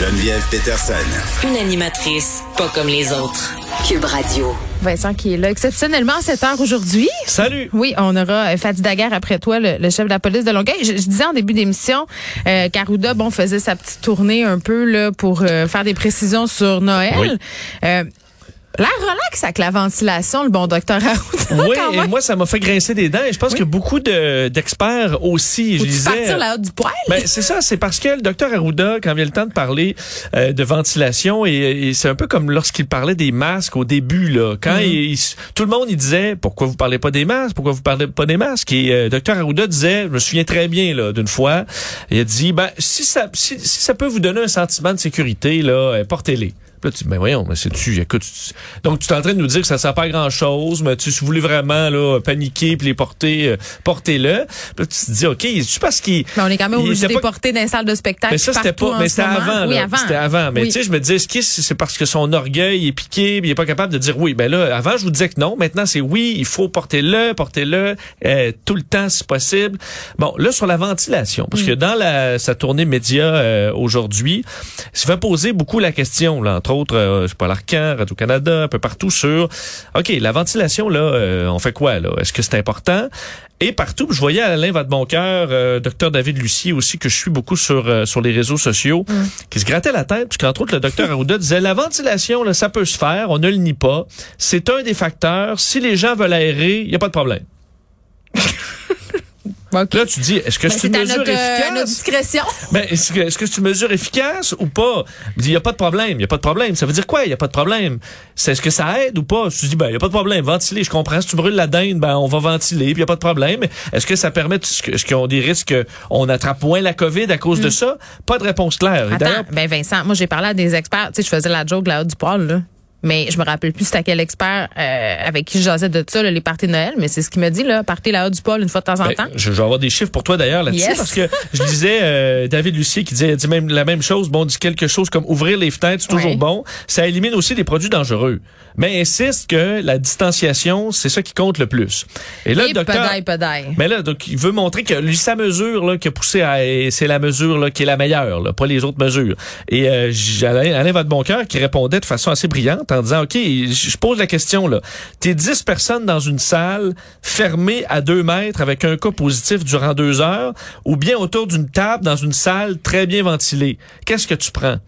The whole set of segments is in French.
Geneviève Peterson. Une animatrice pas comme les autres. Cube Radio. Vincent qui est là exceptionnellement à cette heure aujourd'hui. Salut. Oui, on aura euh, Fadi Daguerre après toi, le, le chef de la police de Longueuil. Je, je disais en début d'émission euh, qu'Arruda, bon, faisait sa petite tournée un peu là pour euh, faire des précisions sur Noël. Oui. Euh, L'air relax avec la ventilation, le bon docteur Arruda. Oui, et moi, ça m'a fait grincer des dents. Et je pense que beaucoup de- d'experts aussi, je Faut-tu disais... partir la haute du poil? Ben, c'est ça, c'est parce que le docteur Arruda, quand vient le temps de parler euh, de ventilation, et, et c'est un peu comme lorsqu'il parlait des masques au début, là. Quand Mhm. il- il- tout le monde, il disait, pourquoi vous parlez pas des masques? Pourquoi vous parlez pas des masques? Et euh, docteur Arruda disait, je me souviens très bien, là, d'une fois, il a dit, ben, si ça, si, si ça peut vous donner un sentiment de sécurité, là, euh, portez-les. Puis Là, tu dis, ben voyons, mais c'est tu, écoute, tu- donc tu es en train de nous dire que ça sert pas à grand chose, mais tu, si vous voulez vraiment là paniquer puis les porter, euh, portez-le. Puis là, tu te dis, ok, c'est parce qu'il Mais on est quand même obligé de pas- porter dans les salles de spectacle. mais ça, c'était pas, mais c'était avant, Oui, avant. C'était avant. Mais Oui. tu sais, je me disais, est-ce que c'est parce que son orgueil est piqué, puis il est pas capable de dire oui? Ben là, avant, je vous disais que non. Maintenant, c'est oui, il faut porter-le, porter-le, euh, tout le temps, si possible. Bon, là, sur la ventilation, parce Mm. que dans la, sa tournée média euh, aujourd'hui, se fait poser beaucoup la question, là, entre autres, euh, je sais pas, l'Arcan, Radio-Canada, un peu partout sur, OK, la ventilation, là, euh, on fait quoi, là? Est-ce que c'est important? Et partout, je voyais Alain Vadeboncoeur, euh, docteur David Lucier aussi, que je suis beaucoup sur, euh, sur les réseaux sociaux, qui se grattait la tête, puisqu'entre autres, le docteur Arruda disait, la ventilation, là, ça peut se faire, on ne le nie pas. C'est un des facteurs. Si les gens veulent aérer, il n'y a pas de problème. Là, tu dis, est-ce que Ben, c'est une mesure notre, euh, efficace? notre discrétion. Ben, est-ce que est-ce que c'est une mesure efficace ou pas? Il n'y a pas de problème. Il n'y a pas de problème. Ça veut dire quoi? Il n'y a pas de problème? C'est est-ce que ça aide ou pas? Je te dis, ben, il n'y a pas de problème. Ventiler, je comprends. Si tu brûles la dinde, ben, on va ventiler, puis il n'y a pas de problème. Est-ce que ça permet, est-ce ont des risques qu'on attrape moins la COVID à cause de ça? Pas de réponse claire. Attends, ben Vincent, moi j'ai parlé à des experts. Tu sais, je faisais la joke là du poil, là. Mais je me rappelle plus c'était à quel expert euh, avec qui je jasais de ça, là, les parties de Noël. Mais c'est ce qu'il me dit, là, partir là du poil une fois de temps en Ben, temps. je, je vais avoir des chiffres pour toi d'ailleurs là-dessus Yes. parce que je disais euh, David Lucier qui disait, dit même la même chose. Bon, dit quelque chose comme ouvrir les fenêtres, c'est toujours Ouais. bon. Ça élimine aussi des produits dangereux. Mais insiste que la distanciation, c'est ça qui compte le plus. Et là, Et le docteur. pedaille, pedaille. Mais là, donc, il veut montrer que lui, sa mesure là, qui a poussé à, c'est la mesure là, qui est la meilleure, là, pas les autres mesures. Et euh, Alain, Alain Vadeboncoeur qui répondait de façon assez brillante en disant, OK, je pose la question, là. T'es 10 personnes dans une salle fermée à 2 mètres avec un cas positif durant deux heures ou bien autour d'une table dans une salle très bien ventilée. Qu'est-ce que tu prends?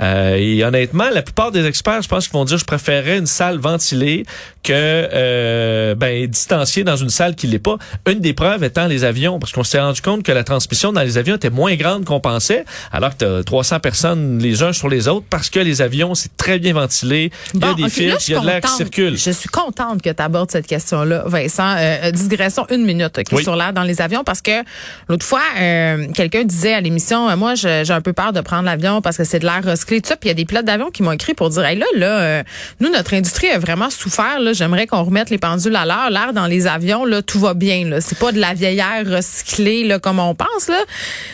Euh, et honnêtement, la plupart des experts, je pense qu'ils vont dire, je préférerais une salle ventilée que euh, ben distanciée dans une salle qui l'est pas. Une des preuves étant les avions, parce qu'on s'est rendu compte que la transmission dans les avions était moins grande qu'on pensait, alors que t'as 300 personnes les uns sur les autres, parce que les avions, c'est très bien ventilé, il y a des ok, fils, là, je suis il y a de l'air qui circule. Je suis contente que tu abordes cette question-là, Vincent. Euh, euh, digression une minute ok, Oui. sur l'air dans les avions parce que l'autre fois, euh, quelqu'un disait à l'émission, euh, moi, j'ai un peu peur de prendre l'avion parce que c'est de l'air recyclé, tout ça. Puis il y a des pilotes d'avion qui m'ont écrit pour dire, hey, là, là, euh, nous, notre industrie a vraiment souffert. Là, j'aimerais qu'on remette les pendules à l'heure. L'air dans les avions, là, tout va bien. Là, c'est pas de la vieille air recyclée, là, comme on pense. Là.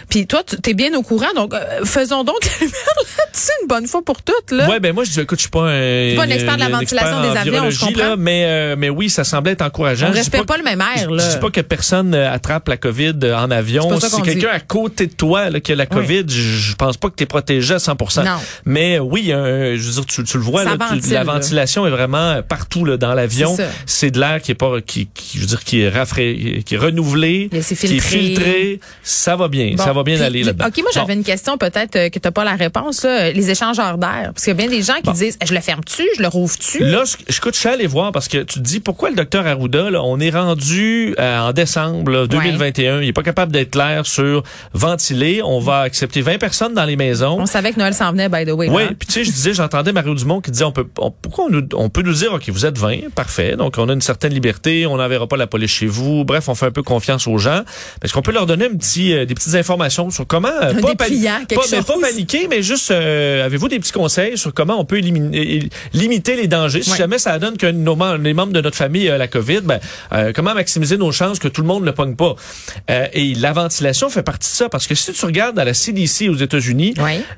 Puis toi, tu es bien au courant. Donc, euh, faisons donc la lumière là-dessus une bonne fois pour toutes. Là. Ouais, ben moi je dis écoute, je suis pas un, pas un expert de la ventilation des avions, je comprends. là, mais euh, mais oui, ça semblait être encourageant. On respire pas le même air, Je- là. Je dis pas que personne euh, attrape la COVID euh, en avion. C'est Si quelqu'un à côté de toi là, qui a la COVID, je, je pense pas que tu es protégé à 100 Non. Mais euh, oui, un- je veux dire, tu, tu le vois, là, tu- la là. ventilation est vraiment partout là, dans l'avion. C'est de l'air qui est pas qui, qui- je veux dire qui est rafra- qui est renouvelé, qui est filtré. Ça va bien, ça va bien puis- aller là-dedans. OK, moi, j'avais Bon. une question peut-être euh, que tu n'as pas la réponse. là. Les échangeurs d'air. Parce qu'il y a bien des gens qui Bon. disent je le ferme-tu, je le rouvre-tu? Là, je écoute, je suis allé voir parce que tu te dis pourquoi le docteur Arruda, là, on est rendu euh, en décembre là, 2021, il est pas capable d'être clair sur ventiler. On va accepter 20 personnes dans les maisons. On savait que Noël s'en venait, by the way. Oui, là. puis tu sais, je disais, j'entendais Mario Dumont qui disait, on peut, on- pourquoi on, nous- on peut nous dire, ok, vous êtes 20, parfait, donc on a une certaine liberté, on n'enverra pas la police chez vous, bref, on fait un peu confiance aux gens. Est-ce qu'on peut leur donner un petit, euh, des petites informations sur comment, euh, pas, mais pas paniquer, mais juste, euh, avez-vous des petits conseils sur comment on peut éliminer, euh, limiter les dangers? Si jamais ça donne que nos, mem- les membres de notre famille a la COVID, ben, euh, comment maximiser nos chances que tout le monde ne pogne pas? Euh, et la ventilation fait partie de ça, parce que si tu regardes à la CDC aux États-Unis,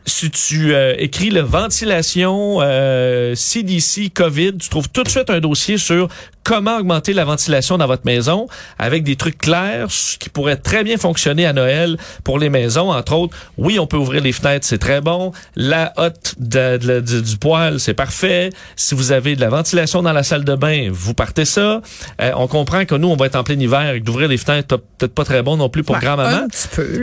si tu euh, écris le ventilation euh, CDC COVID, tu trouves tout de suite un dossier sur comment augmenter la ventilation dans votre maison avec des trucs clairs qui pourraient très bien fonctionner à Noël pour les maisons. Entre autres, oui, on peut ouvrir les fenêtres, c'est très bon. La hotte de, du, du poêle, c'est parfait. Si vous avez de la ventilation dans la salle de bain, vous partez ça. Euh, on comprend que nous, on va être en plein hiver et d'ouvrir les fenêtres, peut-être pas très bon non plus pour Ben, grand-maman.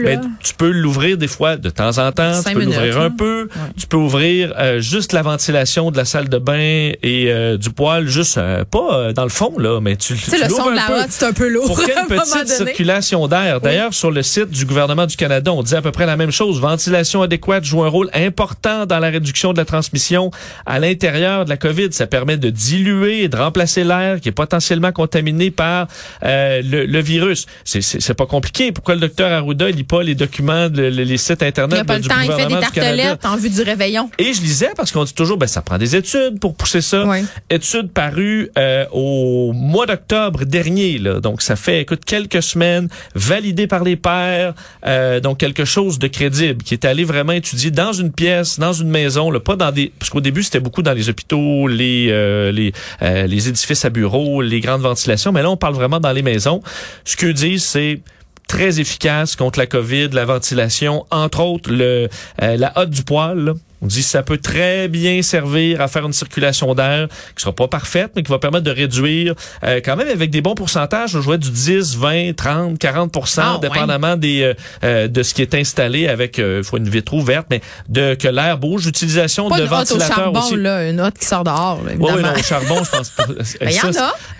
Mais tu peux l'ouvrir des fois de temps en temps. Cinq tu peux l'ouvrir un peu. Tu peux ouvrir euh, juste la ventilation de la salle de bain et euh, du poêle, juste pas dans le fond là, mais tu, le son de la hotte, c'est un peu lourd. pour qu'il y ait à une un moment petite circulation d'air. D'ailleurs, sur le site du gouvernement du Canada, on dit à peu près la même chose. Ventilation adéquate joue un rôle important dans la réduction de la transmission à l'intérieur de la COVID. Ça permet de diluer et de remplacer l'air qui est potentiellement contaminé par euh, le, le virus. C'est- pas compliqué. Pourquoi le docteur Arruda il lit pas les documents, le- le- les sites Il internet n'a pas le du temps, il fait des tartelettes en vue du réveillon. Et je lisais parce qu'on dit toujours, ben ça prend des études pour pousser ça. Oui. Études parues euh, au mois d'octobre dernier, là. donc ça fait écoute quelques semaines, validées par les pairs, euh, donc quelque chose de crédible qui est allé vraiment étudier dans une pièce, dans une maison, là, pas dans des, parce qu'au début c'était beaucoup dans les hôpitaux, les euh, les euh, les édifices à bureaux, les grandes ventilations, mais là on parle vraiment dans les maisons. Ce qu'eux disent, c'est très efficace contre la COVID, la ventilation, entre autres le euh, la hotte du poêle. là. On dit que ça peut très bien servir à faire une circulation d'air qui sera pas parfaite, mais qui va permettre de réduire euh, quand même avec des bons pourcentages. Je jouais du 10, 20, 30, 40 Ah, ouais. dépendamment des euh, euh, de ce qui est installé avec euh, faut une vitre ouverte, mais de que l'air bouge. L'utilisation Pas de une hotte au ventilateurs charbon, aussi. là, une hotte qui sort dehors, là, Oui, évidemment. oui, non, au charbon, je pense pas. Ben, il y en a.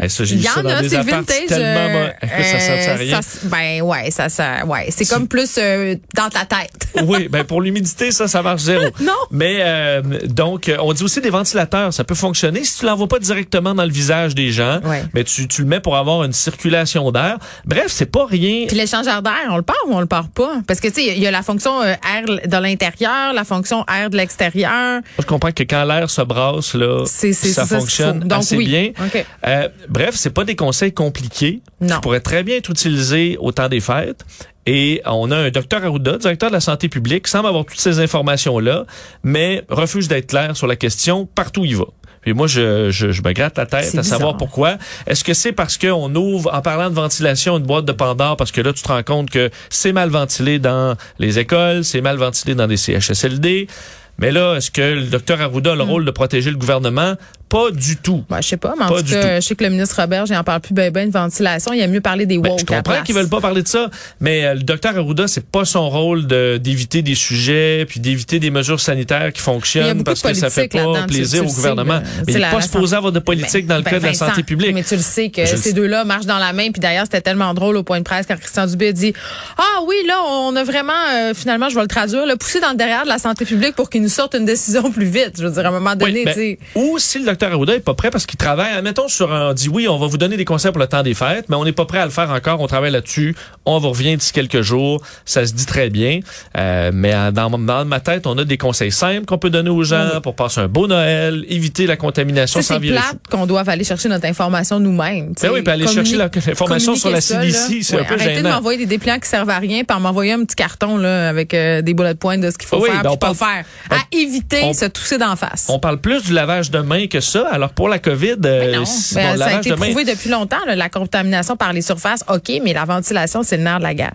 ça, Il y en a, c'est vintage. tellement euh. Écoute, ça sert à rien. ça- ben ouais, ça, ça, ouais, c'est comme plus euh, dans ta tête. oui, ben pour l'humidité, ça, ça marche zéro. Non. Mais euh, donc, on dit aussi des ventilateurs, ça peut fonctionner si tu l'envoies pas directement dans le visage des gens, Ouais. mais tu, tu le mets pour avoir une circulation d'air. Bref, c'est pas rien. Puis l'échangeur d'air, on le part ou on le part pas? Parce que, tu sais, il y a la fonction euh, air de l'intérieur, la fonction air de l'extérieur. Je comprends que quand l'air se brasse, là, c'est- ça c'est ça fonctionne. Donc, assez oui. bien. OK. Euh, bref, c'est pas des conseils compliqués Non. qui pourraient très bien être utilisés au temps des fêtes. Et on a un docteur Arruda, directeur de la santé publique, semble avoir toutes ces informations-là, mais refuse d'être clair sur la question partout où il va. Puis moi, je, je, je me gratte la tête à savoir pourquoi. Est-ce que c'est parce qu'on ouvre, en parlant de ventilation, une boîte de Pandore, parce que là, tu te rends compte que c'est mal ventilé dans les écoles, c'est mal ventilé dans des CHSLD. Mais là, est-ce que le docteur Arruda a le rôle de protéger le gouvernement? Pas du tout. Ben, je sais pas, mais en Pas tout je sais que le ministre Robert, j'en parle plus ben, ben de ventilation. Il a mieux parler des Ben, woke je à la comprends qu'ils veulent pas parler de ça, mais euh, le docteur Arruda, c'est pas son rôle de- d'éviter des sujets puis d'éviter des mesures sanitaires qui fonctionnent parce que ça fait pas tu- plaisir tu au le sais, gouvernement. mais il n'est pas supposé avoir de politique dans le Ben, cas de la santé publique. Mais tu le sais que Je le ces deux-là marchent dans la main. Puis d'ailleurs, c'était tellement drôle au point de presse quand Christian Dubé a dit Ah oui, là, on a vraiment, euh, finalement, je vais le traduire, là, poussé dans le derrière de la santé publique pour qu'il nous sorte une décision plus vite. Je veux dire, à un moment donné, Oui, ben, ou si le docteur Arruda est pas prêt parce qu'il travaille, admettons sur un, on dit oui, on va vous donner des conseils pour le temps des fêtes, mais on n'est pas prêt à le faire encore, on travaille là-dessus, on vous revient d'ici quelques jours, ça se dit très bien, euh, mais euh, dans, dans ma tête, on a des conseils simples qu'on peut donner aux gens Oui. pour passer un beau Noël, éviter la contamination Ça, sans c'est plate qu'on doive aller chercher notre information nous-mêmes. Ben oui, puis aller chercher l'information sur la CDC, c'est un peu Arrêtez gênant. de m'envoyer des dépliants qui servent à rien, puis m'envoyer un petit carton là avec euh, des bullet points de ce qu'il faut Oui, faire, ben, on pas parle- faire. À éviter on- se tousser d'en face. On parle plus du lavage de mains que ça. Alors pour la COVID, euh, Mais non, c'est- Ben, bon, ça a été de prouvé depuis longtemps, là, la contamination par les surfaces, OK, mais la ventilation, c'est le nerf de la guerre.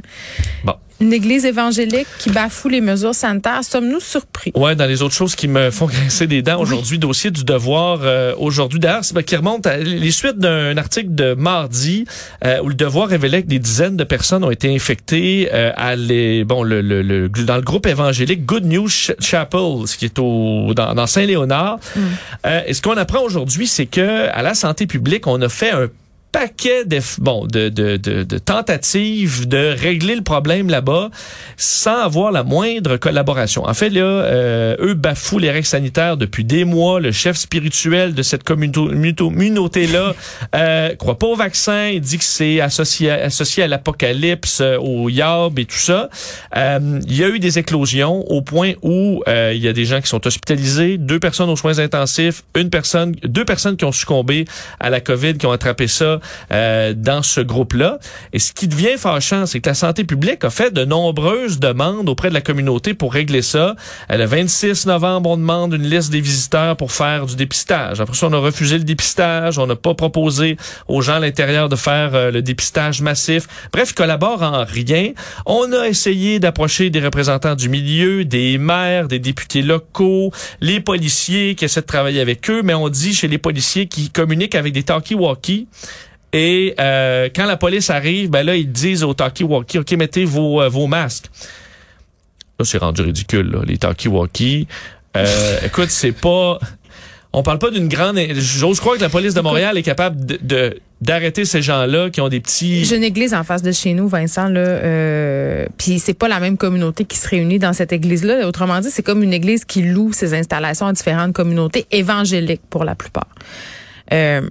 Bon. Une église évangélique qui bafoue les mesures sanitaires, sommes-nous surpris? Ouais, dans les autres choses qui me font grincer des dents aujourd'hui, dossier du devoir euh, aujourd'hui. D'ailleurs, c'est qui remonte à les suites d'un article de mardi euh, où le devoir révélait que des dizaines de personnes ont été infectées euh, à les bon le, le, le- dans le groupe évangélique Good News Ch- Chapel, ce qui est au dans, dans Saint-Léonard. Euh, et ce qu'on apprend aujourd'hui, c'est que à la santé publique, on a fait un paquet de, bon, de, de, de, de tentatives de régler le problème là-bas sans avoir la moindre collaboration. En fait, là, euh, eux bafouent les règles sanitaires depuis des mois. Le chef spirituel de cette communauté-là euh, croit pas au vaccin. Il dit que c'est associé, associé à l'apocalypse, euh, au yab et tout ça. Euh, il y a eu des éclosions au point où euh, il y a des gens qui sont hospitalisés, deux personnes aux soins intensifs, une personne, deux personnes qui ont succombé à la COVID, qui ont attrapé ça euh, dans ce groupe-là. Et ce qui devient fâchant, c'est que la santé publique a fait de nombreuses demandes auprès de la communauté pour régler ça. Euh, le 26 novembre, on demande une liste des visiteurs pour faire du dépistage. Après ça, on a refusé le dépistage. On n'a pas proposé aux gens à l'intérieur de faire euh, le dépistage massif. Bref, ils collaborent en rien. On a essayé d'approcher des représentants du milieu, des maires, des députés locaux, les policiers qui essaient de travailler avec eux, mais on dit chez les policiers qui communiquent avec des talkie-walkie. Et euh, quand la police arrive, ben là, ils disent aux talkie-walkie, OK, mettez vos, euh, vos masques. Là, c'est rendu ridicule, là, les talkie-walkie. Euh, écoute, c'est pas... On parle pas d'une grande... J'ose croire que la police de Montréal est capable de... de d'arrêter ces gens-là qui ont des petits j'ai une église en face de chez nous Vincent là euh, puis c'est pas la même communauté qui se réunit dans cette église là autrement dit c'est comme une église qui loue ses installations à différentes communautés évangéliques pour la plupart euh,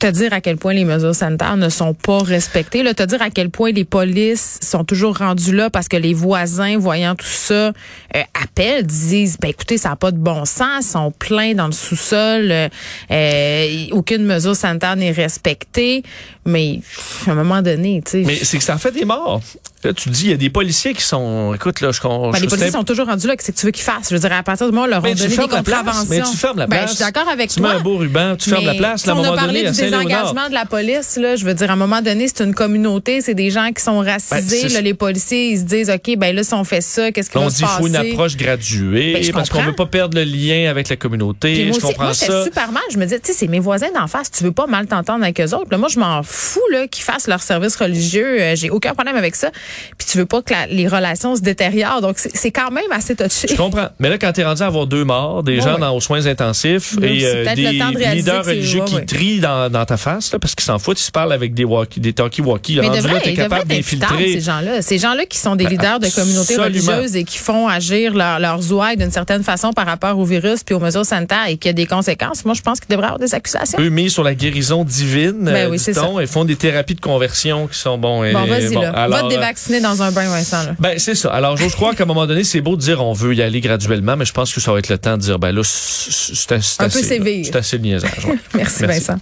te dire à quel point les mesures sanitaires ne sont pas respectées, là, te dire à quel point les polices sont toujours rendues là parce que les voisins, voyant tout ça, euh, appellent, disent, ben écoutez, ça n'a pas de bon sens, ils sont pleins dans le sous-sol, euh, euh, aucune mesure sanitaire n'est respectée, mais à un moment donné, tu sais... Mais c'est que ça fait des morts. Là, tu dis, il y a des policiers qui sont. Écoute, là, je. Ben, je les policiers sont toujours rendus là. Qu'est-ce que tu veux qu'ils fassent? Je veux dire, à partir du moment où leur ont donné des contraventions. Mais tu fermes la place. Ben, je suis d'accord avec tu toi. mets un beau ruban, tu fermes la place. Là, à un on a parlé donné, du désengagement de la police. Là, je veux dire, à un moment donné, c'est une communauté, c'est des gens qui sont racisés. Ben, là, les policiers, ils se disent, OK, ben là, si on fait ça, qu'est-ce qui on va dit se passer? faut une approche graduée Ben, parce qu'on comprends. veut pas perdre le lien avec la communauté. Moi je aussi, comprends moi, ça. super mal. Je me disais, tu sais, c'est mes voisins d'en face. Tu veux pas mal t'entendre avec eux autres. Là, moi, je m'en fous là qu'ils fassent leur service religieux. Euh, J'ai aucun problème avec ça. Puis tu veux pas que la- les relations se détériorent. Donc, c'est quand même assez touché. Je comprends. Mais là, quand t'es rendu à avoir deux morts, des gens dans, aux soins intensifs et euh, des de leaders religieux qui trient dans, dans ta face, là, parce qu'ils s'en foutent, ils se parlent avec des, walkie, des talkie-walkie. Mais Rendu devrait, là, devraient capable d'infiltrer. ces gens-là. Ces gens-là qui sont des Ben, leaders de communautés religieuses et qui font agir leur- leurs ouailles d'une certaine façon par rapport au virus puis aux mesures sanitaires et qu'il y a des conséquences. Moi, je pense qu'il devrait y avoir des accusations. Eux mis sur la guérison divine, Ben euh, oui, c'est et font des thérapies de conversion qui sont bons. et- Bon, vas-y, bon, là. Va te euh, dévacciner dans un bain, Vincent, là. Ben, c'est ça. Alors, j'ose croire qu'à un moment donné, c'est beau de dire on veut y aller graduellement, mais je pense que ça va être le temps de dire, ben là, c'est c'est Un peu assez. sévère. C'est assez le niaisage. ouais. Merci, Merci. Vincent.